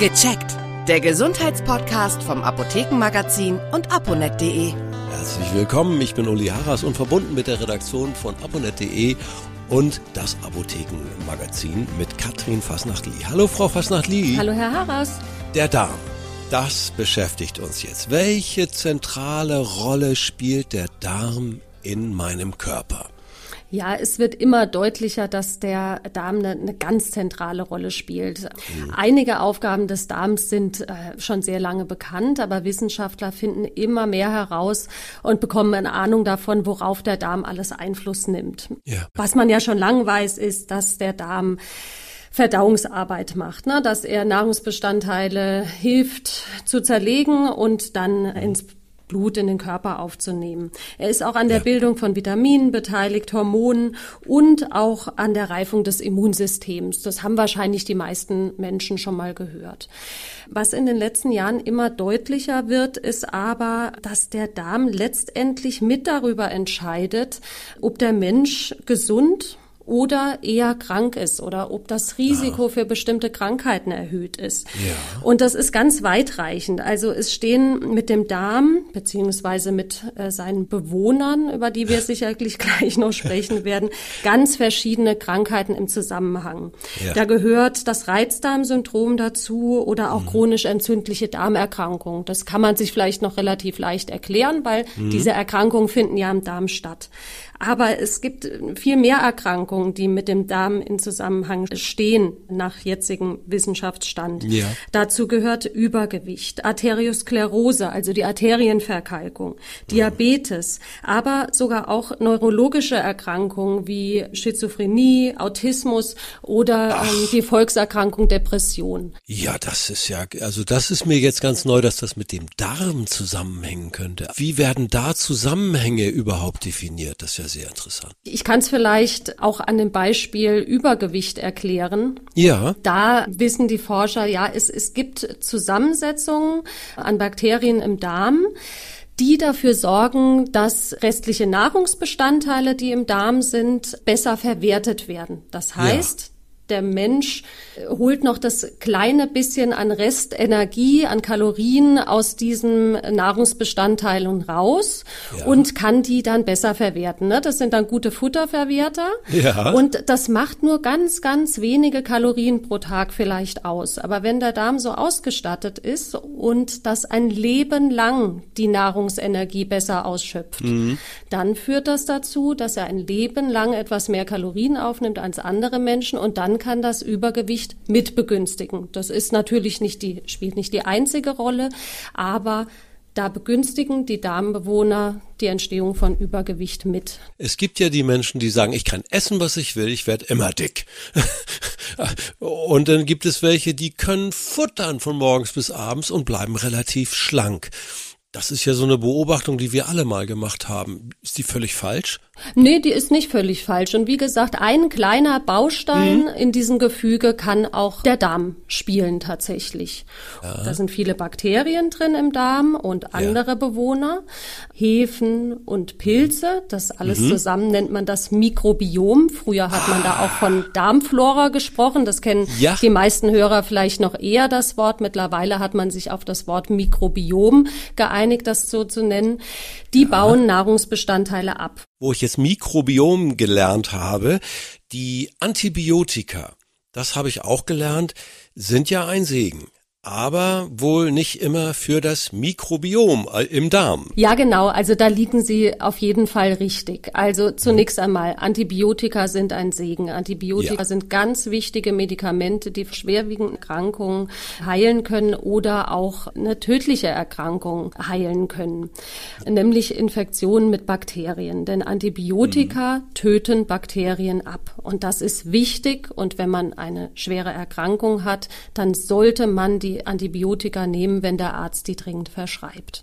Gecheckt. Der Gesundheitspodcast vom Apothekenmagazin und aponet.de. Herzlich willkommen, ich bin Uli Harras und verbunden mit der Redaktion von aponet.de und das Apothekenmagazin mit Katrin Fasnachtli. Hallo Frau Fasnachtli. Hallo Herr Harras. Der Darm. Das beschäftigt uns jetzt. Welche zentrale Rolle spielt der Darm in meinem Körper? Ja, es wird immer deutlicher, dass der Darm eine, eine ganz zentrale Rolle spielt. Mhm. Einige Aufgaben des Darms sind äh, schon sehr lange bekannt, aber Wissenschaftler finden immer mehr heraus und bekommen eine Ahnung davon, worauf der Darm alles Einfluss nimmt. Ja. Was man ja schon lange weiß, ist, dass der Darm Verdauungsarbeit macht, ne? dass er Nahrungsbestandteile hilft zu zerlegen und dann mhm. ins Blut in den Körper aufzunehmen. Er ist auch an der ja. Bildung von Vitaminen beteiligt, Hormonen und auch an der Reifung des Immunsystems. Das haben wahrscheinlich die meisten Menschen schon mal gehört. Was in den letzten Jahren immer deutlicher wird, ist aber, dass der Darm letztendlich mit darüber entscheidet, ob der Mensch gesund oder eher krank ist oder ob das Risiko ah. für bestimmte Krankheiten erhöht ist. Ja. Und das ist ganz weitreichend. Also es stehen mit dem Darm beziehungsweise mit äh, seinen Bewohnern, über die wir sicherlich gleich noch sprechen werden, ganz verschiedene Krankheiten im Zusammenhang. Ja. Da gehört das Reizdarmsyndrom dazu oder auch mhm. chronisch entzündliche Darmerkrankungen. Das kann man sich vielleicht noch relativ leicht erklären, weil mhm. diese Erkrankungen finden ja im Darm statt. Aber es gibt viel mehr Erkrankungen, die mit dem Darm in Zusammenhang stehen, nach jetzigem Wissenschaftsstand. Ja. Dazu gehört Übergewicht, Arteriosklerose, also die Arterienverkalkung, Diabetes, aber sogar auch neurologische Erkrankungen wie Schizophrenie, Autismus oder ähm, die Volkserkrankung Depression. Ja, das ist ja, also das ist mir jetzt ganz neu, dass das mit dem Darm zusammenhängen könnte. Wie werden da Zusammenhänge überhaupt definiert? Das ist ja sehr interessant. Ich kann es vielleicht auch an dem Beispiel Übergewicht erklären. Ja. Da wissen die Forscher, ja, es, es gibt Zusammensetzungen an Bakterien im Darm die dafür sorgen, dass restliche Nahrungsbestandteile, die im Darm sind, besser verwertet werden. Das heißt, der Mensch äh, holt noch das kleine bisschen an Restenergie, an Kalorien aus diesen Nahrungsbestandteilen raus ja. und kann die dann besser verwerten. Ne? Das sind dann gute Futterverwerter. Ja. Und das macht nur ganz, ganz wenige Kalorien pro Tag vielleicht aus. Aber wenn der Darm so ausgestattet ist und das ein Leben lang die Nahrungsenergie besser ausschöpft, mhm. dann führt das dazu, dass er ein Leben lang etwas mehr Kalorien aufnimmt als andere Menschen und dann kann das Übergewicht mit begünstigen. Das ist natürlich nicht die, spielt nicht die einzige Rolle, aber da begünstigen die Darmbewohner die Entstehung von Übergewicht mit. Es gibt ja die Menschen, die sagen, ich kann essen, was ich will, ich werde immer dick. und dann gibt es welche, die können futtern von morgens bis abends und bleiben relativ schlank. Das ist ja so eine Beobachtung, die wir alle mal gemacht haben. Ist die völlig falsch? Nee, die ist nicht völlig falsch. Und wie gesagt, ein kleiner Baustein mhm. in diesem Gefüge kann auch der Darm spielen tatsächlich. Ja. Da sind viele Bakterien drin im Darm und andere ja. Bewohner, Hefen und Pilze. Das alles mhm. zusammen nennt man das Mikrobiom. Früher hat man da auch von Darmflora gesprochen. Das kennen ja. die meisten Hörer vielleicht noch eher das Wort. Mittlerweile hat man sich auf das Wort Mikrobiom geeinigt, das so zu nennen. Die bauen Nahrungsbestandteile ab wo ich jetzt Mikrobiom gelernt habe, die Antibiotika, das habe ich auch gelernt, sind ja ein Segen aber wohl nicht immer für das Mikrobiom äh, im Darm. Ja, genau. Also da liegen Sie auf jeden Fall richtig. Also zunächst einmal, Antibiotika sind ein Segen. Antibiotika ja. sind ganz wichtige Medikamente, die schwerwiegende Erkrankungen heilen können oder auch eine tödliche Erkrankung heilen können, nämlich Infektionen mit Bakterien. Denn Antibiotika mhm. töten Bakterien ab. Und das ist wichtig. Und wenn man eine schwere Erkrankung hat, dann sollte man die die Antibiotika nehmen, wenn der Arzt die dringend verschreibt.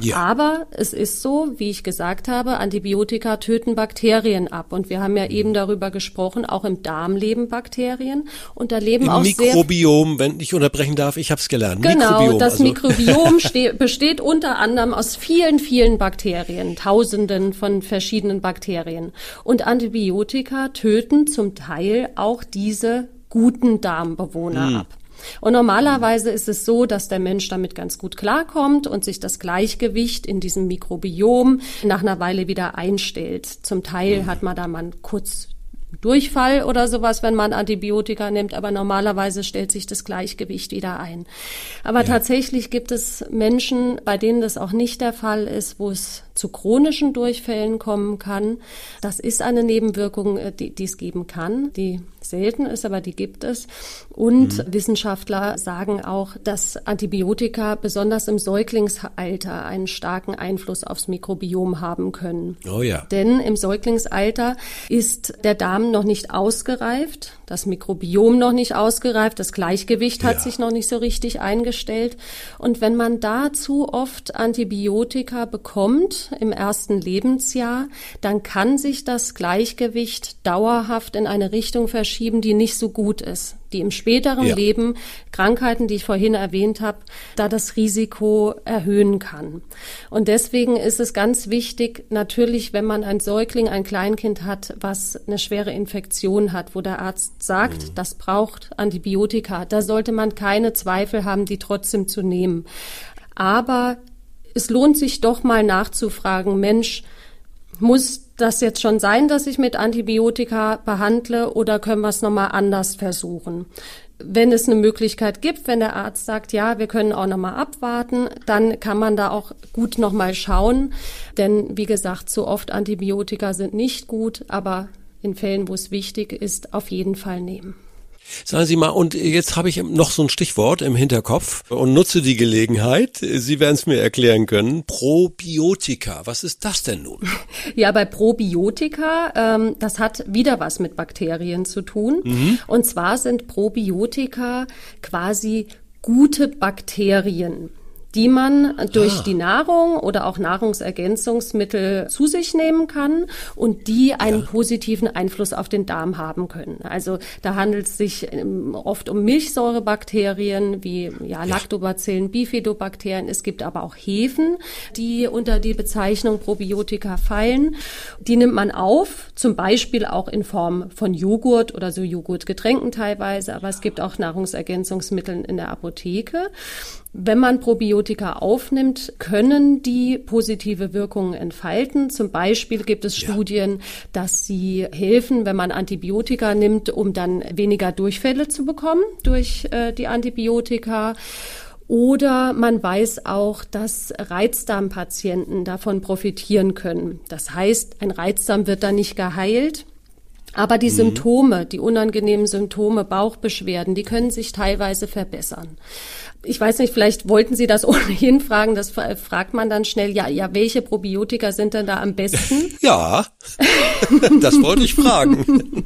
Ja. Aber es ist so, wie ich gesagt habe, Antibiotika töten Bakterien ab. Und wir haben ja eben darüber gesprochen, auch im Darm leben Bakterien. Und da leben Im auch Mikrobiom, wenn ich unterbrechen darf, ich habe es gelernt. Genau, Mikrobiom, das also. Mikrobiom besteht unter anderem aus vielen, vielen Bakterien, Tausenden von verschiedenen Bakterien. Und Antibiotika töten zum Teil auch diese guten Darmbewohner hm. ab. Und normalerweise ist es so, dass der Mensch damit ganz gut klarkommt und sich das Gleichgewicht in diesem Mikrobiom nach einer Weile wieder einstellt. Zum Teil hat man da mal kurz Durchfall oder sowas, wenn man Antibiotika nimmt, aber normalerweise stellt sich das Gleichgewicht wieder ein. Aber ja. tatsächlich gibt es Menschen, bei denen das auch nicht der Fall ist, wo es zu chronischen Durchfällen kommen kann. Das ist eine Nebenwirkung, äh, die, die es geben kann, die selten ist, aber die gibt es. Und mhm. Wissenschaftler sagen auch, dass Antibiotika besonders im Säuglingsalter einen starken Einfluss aufs Mikrobiom haben können. Oh ja. Denn im Säuglingsalter ist der Darm noch nicht ausgereift, das Mikrobiom noch nicht ausgereift, das Gleichgewicht hat ja. sich noch nicht so richtig eingestellt. Und wenn man da zu oft Antibiotika bekommt im ersten Lebensjahr, dann kann sich das Gleichgewicht dauerhaft in eine Richtung verschieben, die nicht so gut ist die im späteren ja. Leben Krankheiten, die ich vorhin erwähnt habe, da das Risiko erhöhen kann. Und deswegen ist es ganz wichtig, natürlich, wenn man ein Säugling, ein Kleinkind hat, was eine schwere Infektion hat, wo der Arzt sagt, mhm. das braucht Antibiotika, da sollte man keine Zweifel haben, die trotzdem zu nehmen. Aber es lohnt sich doch mal nachzufragen, Mensch, muss das jetzt schon sein, dass ich mit Antibiotika behandle oder können wir es nochmal anders versuchen? Wenn es eine Möglichkeit gibt, wenn der Arzt sagt, ja, wir können auch nochmal abwarten, dann kann man da auch gut nochmal schauen. Denn wie gesagt, so oft Antibiotika sind nicht gut, aber in Fällen, wo es wichtig ist, auf jeden Fall nehmen. Sagen Sie mal, und jetzt habe ich noch so ein Stichwort im Hinterkopf und nutze die Gelegenheit. Sie werden es mir erklären können. Probiotika, was ist das denn nun? Ja, bei Probiotika, ähm, das hat wieder was mit Bakterien zu tun. Mhm. Und zwar sind Probiotika quasi gute Bakterien die man durch ah. die Nahrung oder auch Nahrungsergänzungsmittel zu sich nehmen kann und die einen ja. positiven Einfluss auf den Darm haben können. Also da handelt es sich ähm, oft um Milchsäurebakterien wie ja, Lactobacillen, Bifidobakterien. Es gibt aber auch Hefen, die unter die Bezeichnung Probiotika fallen. Die nimmt man auf, zum Beispiel auch in Form von Joghurt oder so Joghurtgetränken teilweise, aber es gibt auch Nahrungsergänzungsmittel in der Apotheke. Wenn man Probiotika aufnimmt, können die positive Wirkungen entfalten. Zum Beispiel gibt es ja. Studien, dass sie helfen, wenn man Antibiotika nimmt, um dann weniger Durchfälle zu bekommen durch äh, die Antibiotika. Oder man weiß auch, dass Reizdarmpatienten davon profitieren können. Das heißt, ein Reizdarm wird dann nicht geheilt, aber die mhm. Symptome, die unangenehmen Symptome, Bauchbeschwerden, die können sich teilweise verbessern ich weiß nicht, vielleicht wollten Sie das ohnehin fragen, das fragt man dann schnell, ja, ja, welche Probiotika sind denn da am besten? Ja, das wollte ich fragen.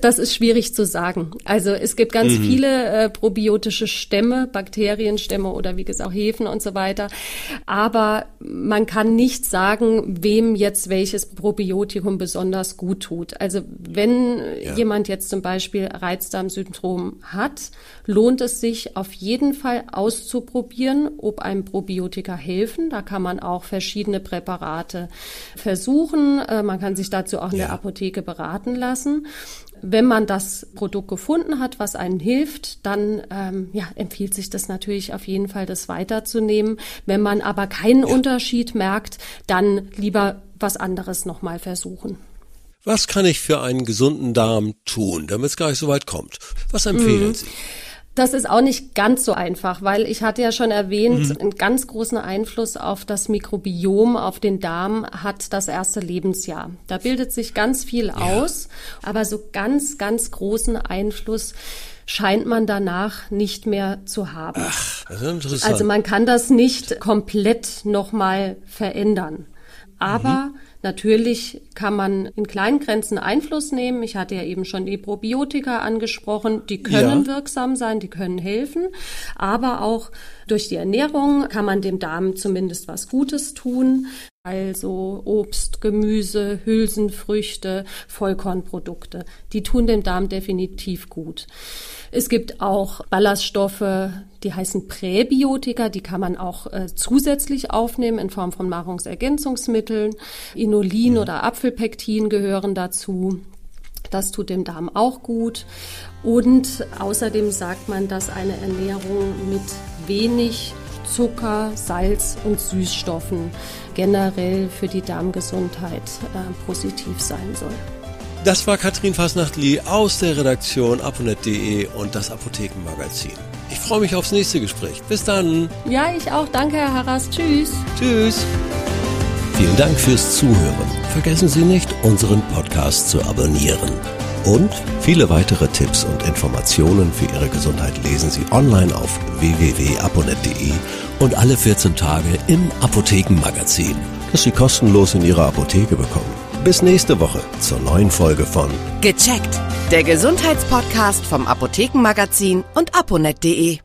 Das ist schwierig zu sagen. Also es gibt ganz mhm. viele äh, probiotische Stämme, Bakterienstämme oder wie gesagt auch Hefen und so weiter. Aber man kann nicht sagen, wem jetzt welches Probiotikum besonders gut tut. Also wenn ja. jemand jetzt zum Beispiel Reizdarmsyndrom hat, lohnt es sich auf jeden Fall auszuprobieren, ob einem Probiotika helfen. Da kann man auch verschiedene Präparate versuchen. Äh, man kann sich dazu auch in ja. der Apotheke beraten lassen. Wenn man das Produkt gefunden hat, was einen hilft, dann ähm, ja, empfiehlt sich das natürlich auf jeden Fall, das weiterzunehmen. Wenn man aber keinen ja. Unterschied merkt, dann lieber was anderes nochmal versuchen. Was kann ich für einen gesunden Darm tun, damit es gar nicht so weit kommt? Was empfehlen mhm. Sie? Das ist auch nicht ganz so einfach, weil ich hatte ja schon erwähnt, mhm. einen ganz großen Einfluss auf das Mikrobiom, auf den Darm hat das erste Lebensjahr. Da bildet sich ganz viel ja. aus, aber so ganz, ganz großen Einfluss scheint man danach nicht mehr zu haben. Ach. Also man kann das nicht komplett nochmal verändern. Aber mhm. Natürlich kann man in kleinen Grenzen Einfluss nehmen. Ich hatte ja eben schon die Probiotika angesprochen. Die können ja. wirksam sein, die können helfen. Aber auch durch die Ernährung kann man dem Darm zumindest was Gutes tun. Also Obst, Gemüse, Hülsenfrüchte, Vollkornprodukte. Die tun dem Darm definitiv gut. Es gibt auch Ballaststoffe, die heißen Präbiotika, die kann man auch äh, zusätzlich aufnehmen in Form von Nahrungsergänzungsmitteln. Inulin ja. oder Apfelpektin gehören dazu. Das tut dem Darm auch gut. Und außerdem sagt man, dass eine Ernährung mit wenig Zucker, Salz und Süßstoffen generell für die Darmgesundheit äh, positiv sein soll. Das war Katrin Fasnachtli aus der Redaktion aponet.de und das Apothekenmagazin. Ich freue mich aufs nächste Gespräch. Bis dann. Ja, ich auch. Danke, Herr Harras. Tschüss. Tschüss. Vielen Dank fürs Zuhören. Vergessen Sie nicht, unseren Podcast zu abonnieren. Und viele weitere Tipps und Informationen für Ihre Gesundheit lesen Sie online auf www.aponet.de und alle 14 Tage im Apothekenmagazin, das Sie kostenlos in Ihrer Apotheke bekommen. Bis nächste Woche zur neuen Folge von Gecheckt. Der Gesundheitspodcast vom Apothekenmagazin und aponet.de.